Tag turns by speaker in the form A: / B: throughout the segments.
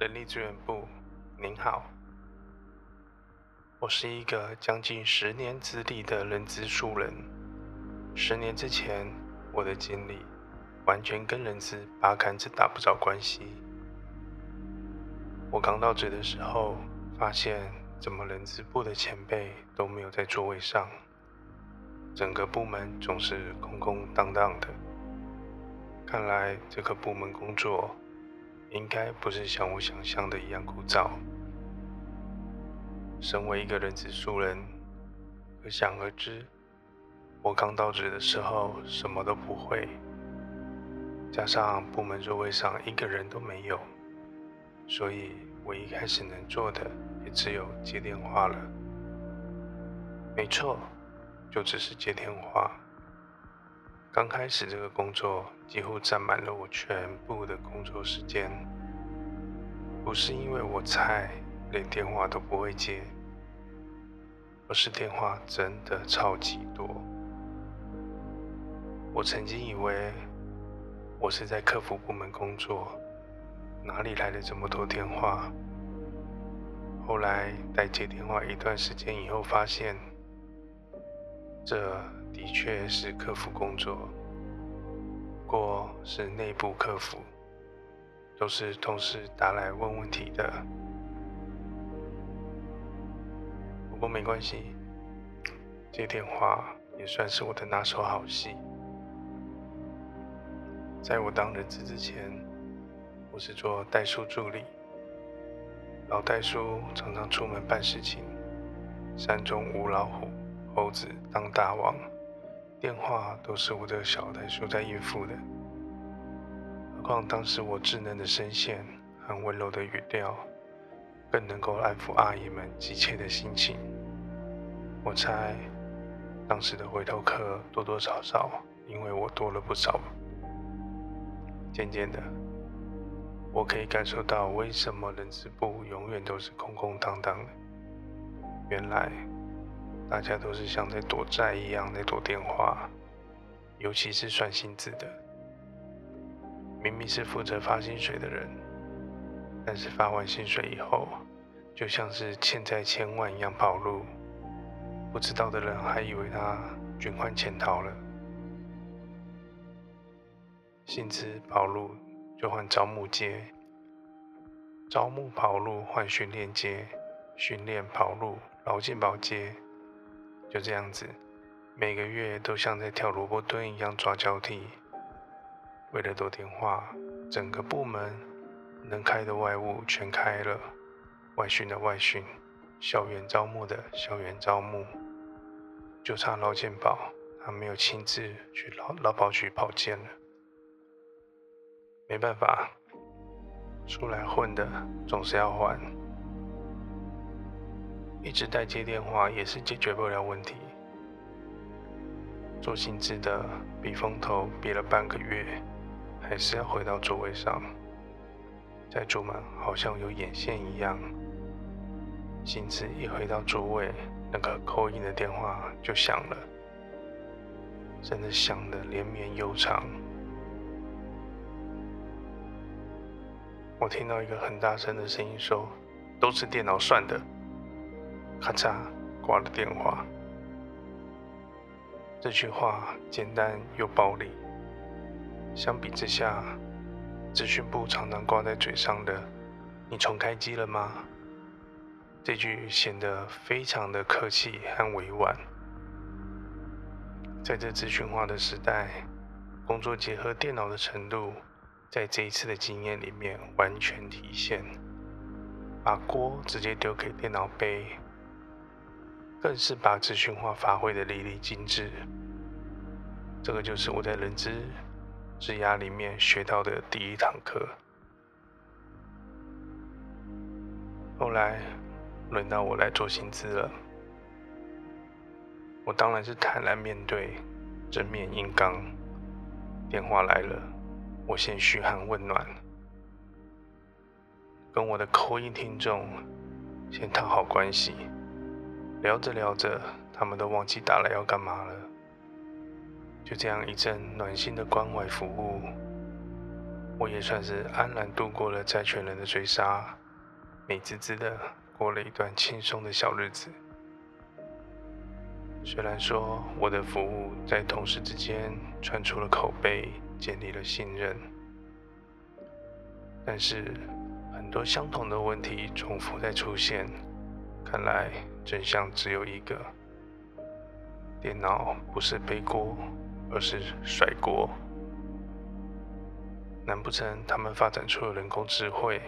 A: 人力资源部，您好。我是一个将近十年资历的人资素人。十年之前，我的经历完全跟人资八竿子打不着关系。我刚到职的时候，发现怎么人资部的前辈都没有在座位上，整个部门总是空空荡荡的。看来这个部门工作，应该不是像我想象的一样枯燥。身为一个人资素人，可想而知，我刚到职的时候什么都不会，加上部门座位上一个人都没有，所以我一开始能做的也只有接电话了。没错，就只是接电话。刚开始这个工作几乎占满了我全部的工作时间，不是因为我菜，连电话都不会接，而是电话真的超级多。我曾经以为我是在客服部门工作，哪里来的这么多电话？后来在接电话一段时间以后，发现这。的确是客服工作，不过是内部客服，都是同事打来问问题的。不过没关系，接电话也算是我的拿手好戏。在我当人资之前，我是做代书助理，老代书常常出门办事情，山中无老虎，猴子当大王。电话都是我的小代书在应付的，何况当时我稚嫩的声线和温柔的语调，更能够安抚阿姨们急切的心情。我猜，当时的回头客多多少少因为我多了不少。渐渐的，我可以感受到为什么人事部永远都是空空荡荡的。原来。大家都是像在躲债一样在躲电话，尤其是算薪资的，明明是负责发薪水的人，但是发完薪水以后，就像是欠债千万一样跑路，不知道的人还以为他卷款潜逃了。薪资跑路就换招募接，招募跑路换训练接，训练跑路劳健保接。就这样子，每个月都像在跳萝卜蹲一样抓交替。为了躲电话，整个部门能开的外务全开了，外训的外训，校园招募的校园招募，就差劳健保，他没有亲自去劳劳保局跑件了。没办法，出来混的总是要还。一直在接电话也是解决不了问题。做薪资的避风头避了半个月，还是要回到座位上。债主们好像有眼线一样，薪资一回到座位，那个扣印的电话就响了，真的响得连绵悠长。我听到一个很大声的声音说：“都是电脑算的。”咔嚓，挂了电话。这句话简单又暴力。相比之下，资讯部常常挂在嘴上的“你重开机了吗？”这句显得非常的客气和委婉。在这资讯化的时代，工作结合电脑的程度，在这一次的经验里面完全体现。把锅直接丢给电脑背。更是把资讯化发挥的淋漓尽致，这个就是我在人资职涯里面学到的第一堂课。后来轮到我来做薪资了，我当然是坦然面对，正面硬刚。电话来了，我先嘘寒问暖，跟我的口音听众先讨好关系。聊着聊着，他们都忘记打来要干嘛了。就这样一阵暖心的关怀服务，我也算是安然度过了债权人的追杀，美滋滋的过了一段轻松的小日子。虽然说我的服务在同事之间传出了口碑，建立了信任，但是很多相同的问题重复在出现，看来真相只有一个：电脑不是背锅，而是甩锅。难不成他们发展出了人工智慧？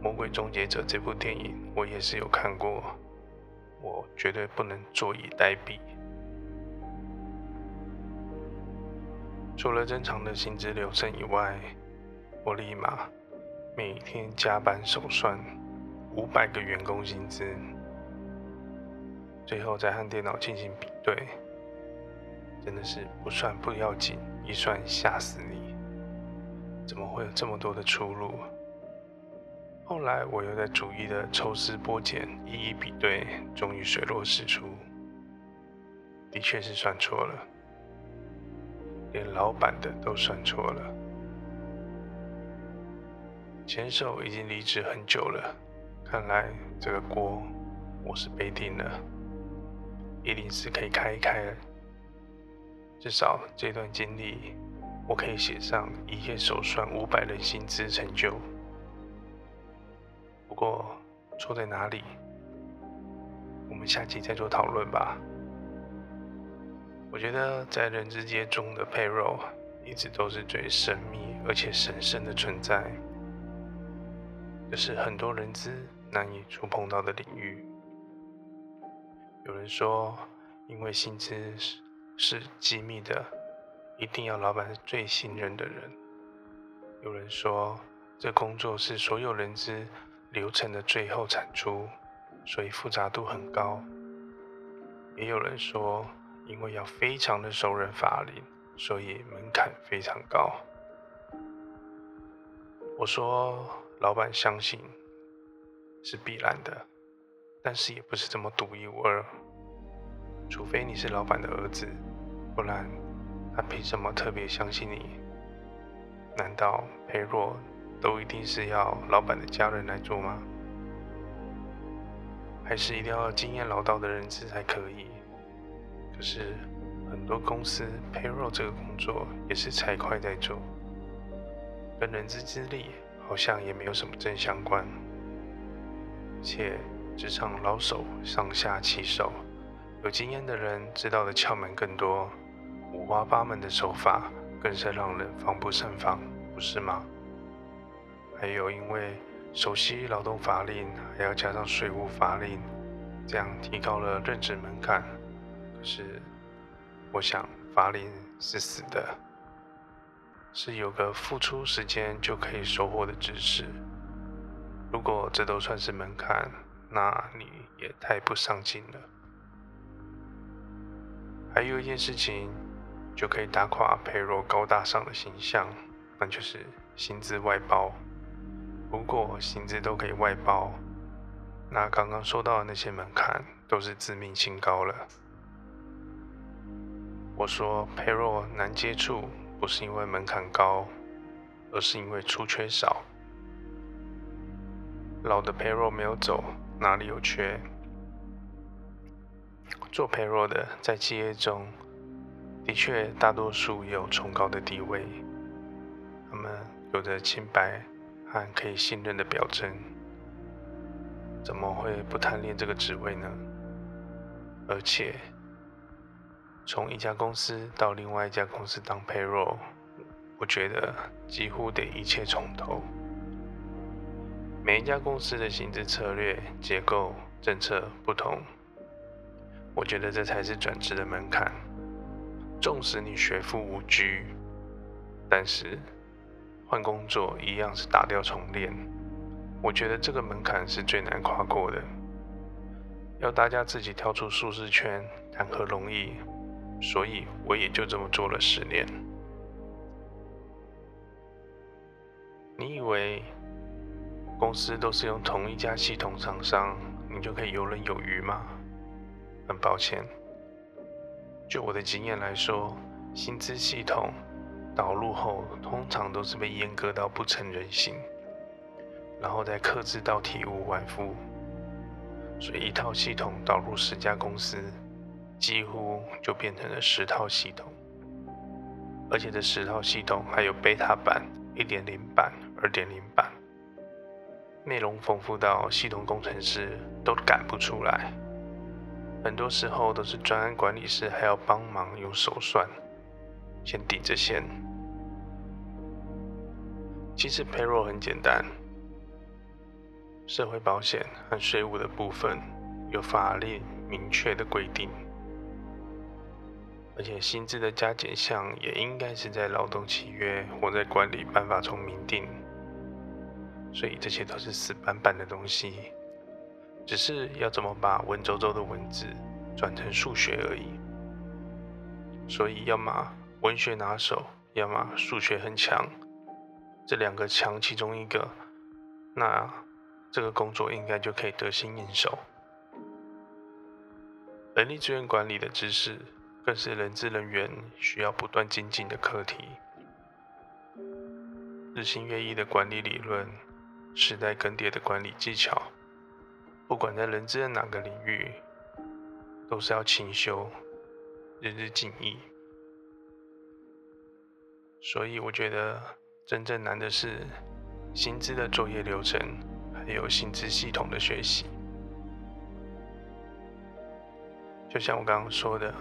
A: 《魔鬼终结者》这部电影我也是有看过。我绝对不能坐以待毙。除了正常的薪资流程以外，我立马每天加班手算五百个员工薪资，最后再和电脑进行比对。真的是不算不要紧，一算吓死你！怎么会有这么多的出入？后来我又在逐一的抽丝剥茧，一一比对，终于水落石出，的确是算错了，连老板的都算错了。前手已经离职很久了，看来这个锅我是背定了，一定是可以开一开了。至少这段经历，我可以写上一页手算五百人薪资成就。不过错在哪里？我们下期再做讨论吧。我觉得在人资界中的 payroll 一直都是最神秘而且神圣的存在，这是很多人资难以触碰到的领域。有人说，因为薪资是机密的，一定要老板是最信任的人。有人说，这工作是所有人资。流程的最后产出，所以复杂度很高。也有人说，因为要非常的熟稔法令，所以门槛非常高。我说，老板相信是必然的，但是也不是这么独一无二。除非你是老板的儿子，不然他凭什么特别相信你？难道裴若？都一定是要老板的家人来做吗？还是一定要经验老道的人资才可以？可是很多公司 payroll 这个工作也是财会在做，跟人资资历好像也没有什么正相关。且职场老手上下其手，有经验的人知道的窍门更多，五花八门的手法更是让人防不胜防，不是吗？还有，因为熟悉劳动法令，还要加上税务法令，这样提高了任职门槛。可是，我想法令是死的，是有个付出时间就可以收获的知识。如果这都算是门槛，那你也太不上进了。还有一件事情，就可以打垮佩若高大上的形象，那就是薪资外包。如果薪资都可以外包，那刚刚说到的那些门槛都是致命性高了。我说佩若难接触，不是因为门槛高，而是因为出缺少。老的 payroll 没有走，哪里有缺？做 payroll 的在企业中，的确大多数有崇高的地位，他们有着清白。和可以信任的表征，怎么会不贪恋这个职位呢？而且，从一家公司到另外一家公司当 payroll，我觉得几乎得一切从头。每一家公司的薪资策略、结构、政策不同，我觉得这才是转职的门槛。纵使你学富五居，但是。换工作一样是打掉重练，我觉得这个门槛是最难跨过的，要大家自己跳出舒适圈，谈何容易？所以我也就这么做了十年。你以为公司都是用同一家系统厂商，你就可以游刃有余吗？很抱歉，就我的经验来说，薪资系统导入后通常都是被阉割到不成人形，然后再克制到体无完肤。所以一套系统导入十家公司，几乎就变成了十套系统。而且这十套系统还有 beta 版、一点零版、二点零版，内容丰富到系统工程师都赶不出来。很多时候都是专案管理师还要帮忙用手算，先顶着先。其实 payroll 很简单，社会保险和税务的部分有法律明确的规定，而且薪资的加减项也应该是在劳动契约或在管理办法中明定，所以这些都是死板板的东西。只是要怎么把文绉绉的文字转成数学而已，所以要么文学拿手，要么数学很强，这两个强其中一个，那这个工作应该就可以得心应手。人力资源管理的知识，更是人资人员需要不断精进的课题。日新月异的管理理论，时代更迭的管理技巧。不管在人资的哪个领域，都是要勤修，日日进益。所以我觉得真正难的是薪资的作业流程，还有薪资系统的学习。就像我刚刚说的，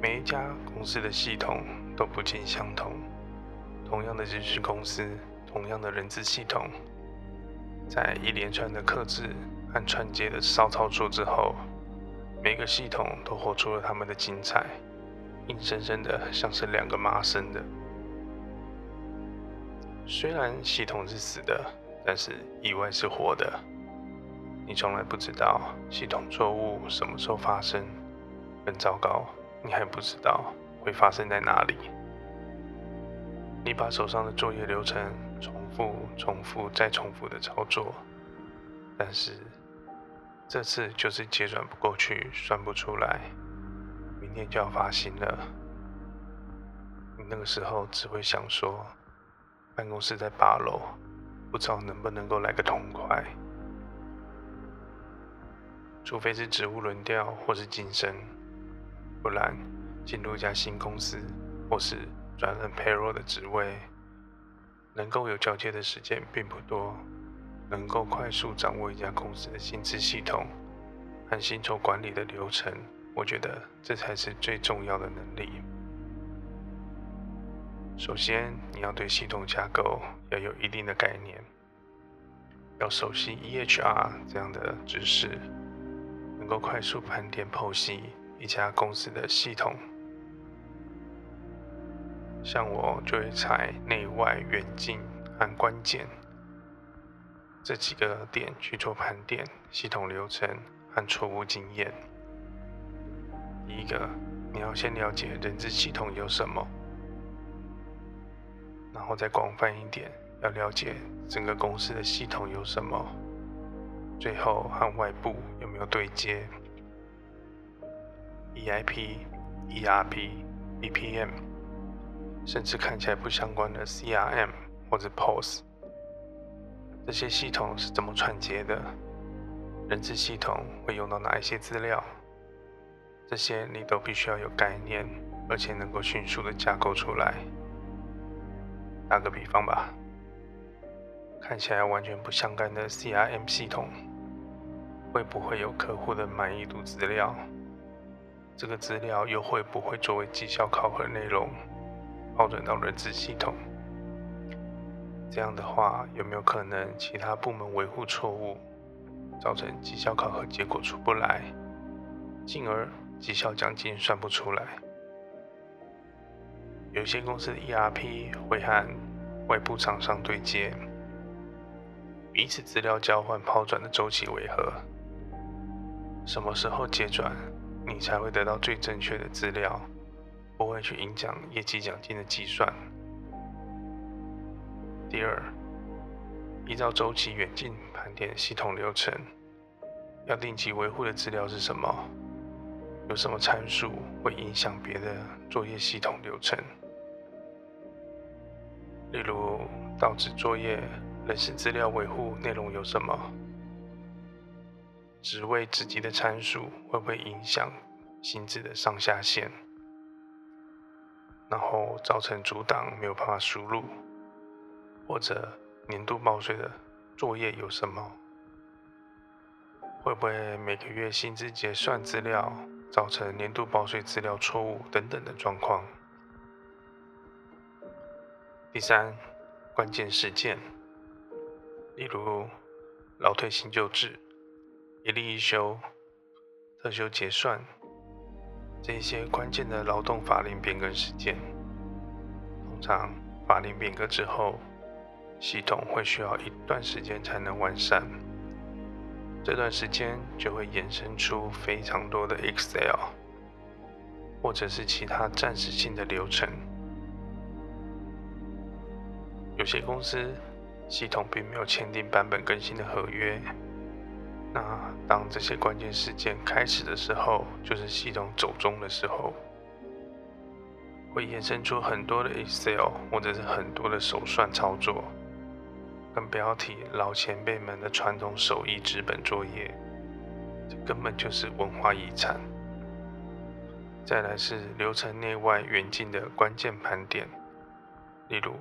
A: 每一家公司的系统都不尽相同。同样的日资公司，同样的人资系统，在一连串的克制。和串接的骚操作之后，每个系统都活出了他们的精彩，硬生生的像是两个妈生的。虽然系统是死的，但是意外是活的。你从来不知道系统错误什么时候发生，更糟糕，你还不知道会发生在哪里。你把手上的作业流程重复、重复再重复的操作，但是。这次就是结转不过去，算不出来，明天就要发薪了。你那个时候只会想说，办公室在八楼，不知道能不能够来个痛快。除非是职务轮调或是晋升，不然进入一家新公司或是转任 payroll 的职位，能够有交接的时间并不多。能够快速掌握一家公司的薪资系统和薪酬管理的流程，我觉得这才是最重要的能力。首先，你要对系统架构要有一定的概念，要熟悉 EHR 这样的知识，能够快速盘点剖析一家公司的系统。像我就会采内外远近和关键。这几个点去做盘点，系统流程和错误经验。第一个，你要先了解人资系统有什么，然后再广泛一点，要了解整个公司的系统有什么，最后和外部有没有对接，EIP、ERP、BPM，甚至看起来不相关的 CRM 或者 POS。这些系统是怎么串接的？人资系统会用到哪一些资料？这些你都必须要有概念，而且能够迅速的架构出来。打个比方吧，看起来完全不相干的 CRM 系统，会不会有客户的满意度资料？这个资料又会不会作为绩效考核内容，抛转到人资系统？这样的话，有没有可能其他部门维护错误，造成绩效考核结果出不来，进而绩效奖金算不出来？有些公司的 ERP 会和外部厂商对接，彼此资料交换抛转的周期为何？什么时候结转，你才会得到最正确的资料，不会去影响业绩奖金的计算？第二，依照周期远近盘点系统流程，要定期维护的资料是什么？有什么参数会影响别的作业系统流程？例如到职作业、人事资料维护内容有什么，职位职级的参数会不会影响薪资的上下限，然后造成阻挡没有办法输入，或者年度报税的作业有什么，会不会每个月薪资结算资料造成年度报税资料错误等等的状况。第三，关键事件，例如劳退新旧制、一例一休、特休结算，这些关键的劳动法令变更事件，通常法令变更之后，系统会需要一段时间才能完善，这段时间就会衍生出非常多的 Excel，或者是其他暂时性的流程。有些公司系统并没有签订版本更新的合约，那当这些关键事件开始的时候，就是系统走钟的时候，会衍生出很多的 Excel 或者是很多的手算操作，更不要提老前辈们的传统手艺纸本作业，这根本就是文化遗产。再来是流程内外远近的关键盘点，例如。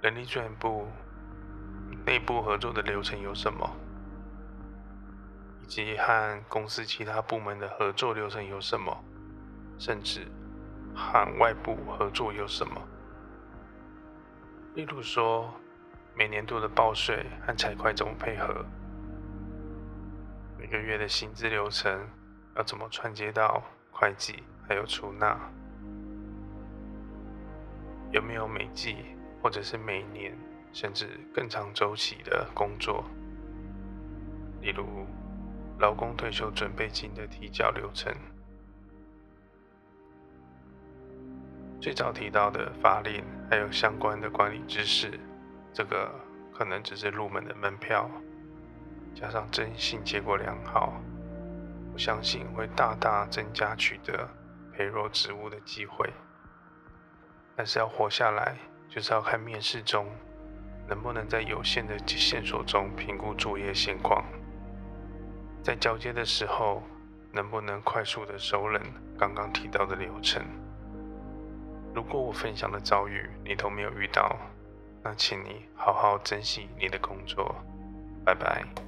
A: 人力资源部内部合作的流程有什么？及和公司其他部门的合作流程有什么？甚至和外部合作有什么？例如说，每年度的报税和财会怎么配合？每个月的薪资流程要怎么串接到会计还有出纳？有没有每季？或者是每年，甚至更长周期的工作，例如劳工退休准备金的提交流程。最早提到的法令，还有相关的管理知识，这个可能只是入门的门票。加上征信结果良好，我相信会大大增加取得培弱职务的机会。但是要活下来。就是要看面试中能不能在有限的线索中评估作业现况，在交接的时候能不能快速的熟稔刚刚提到的流程。如果我分享的遭遇你都没有遇到，那请你好好珍惜你的工作。拜拜。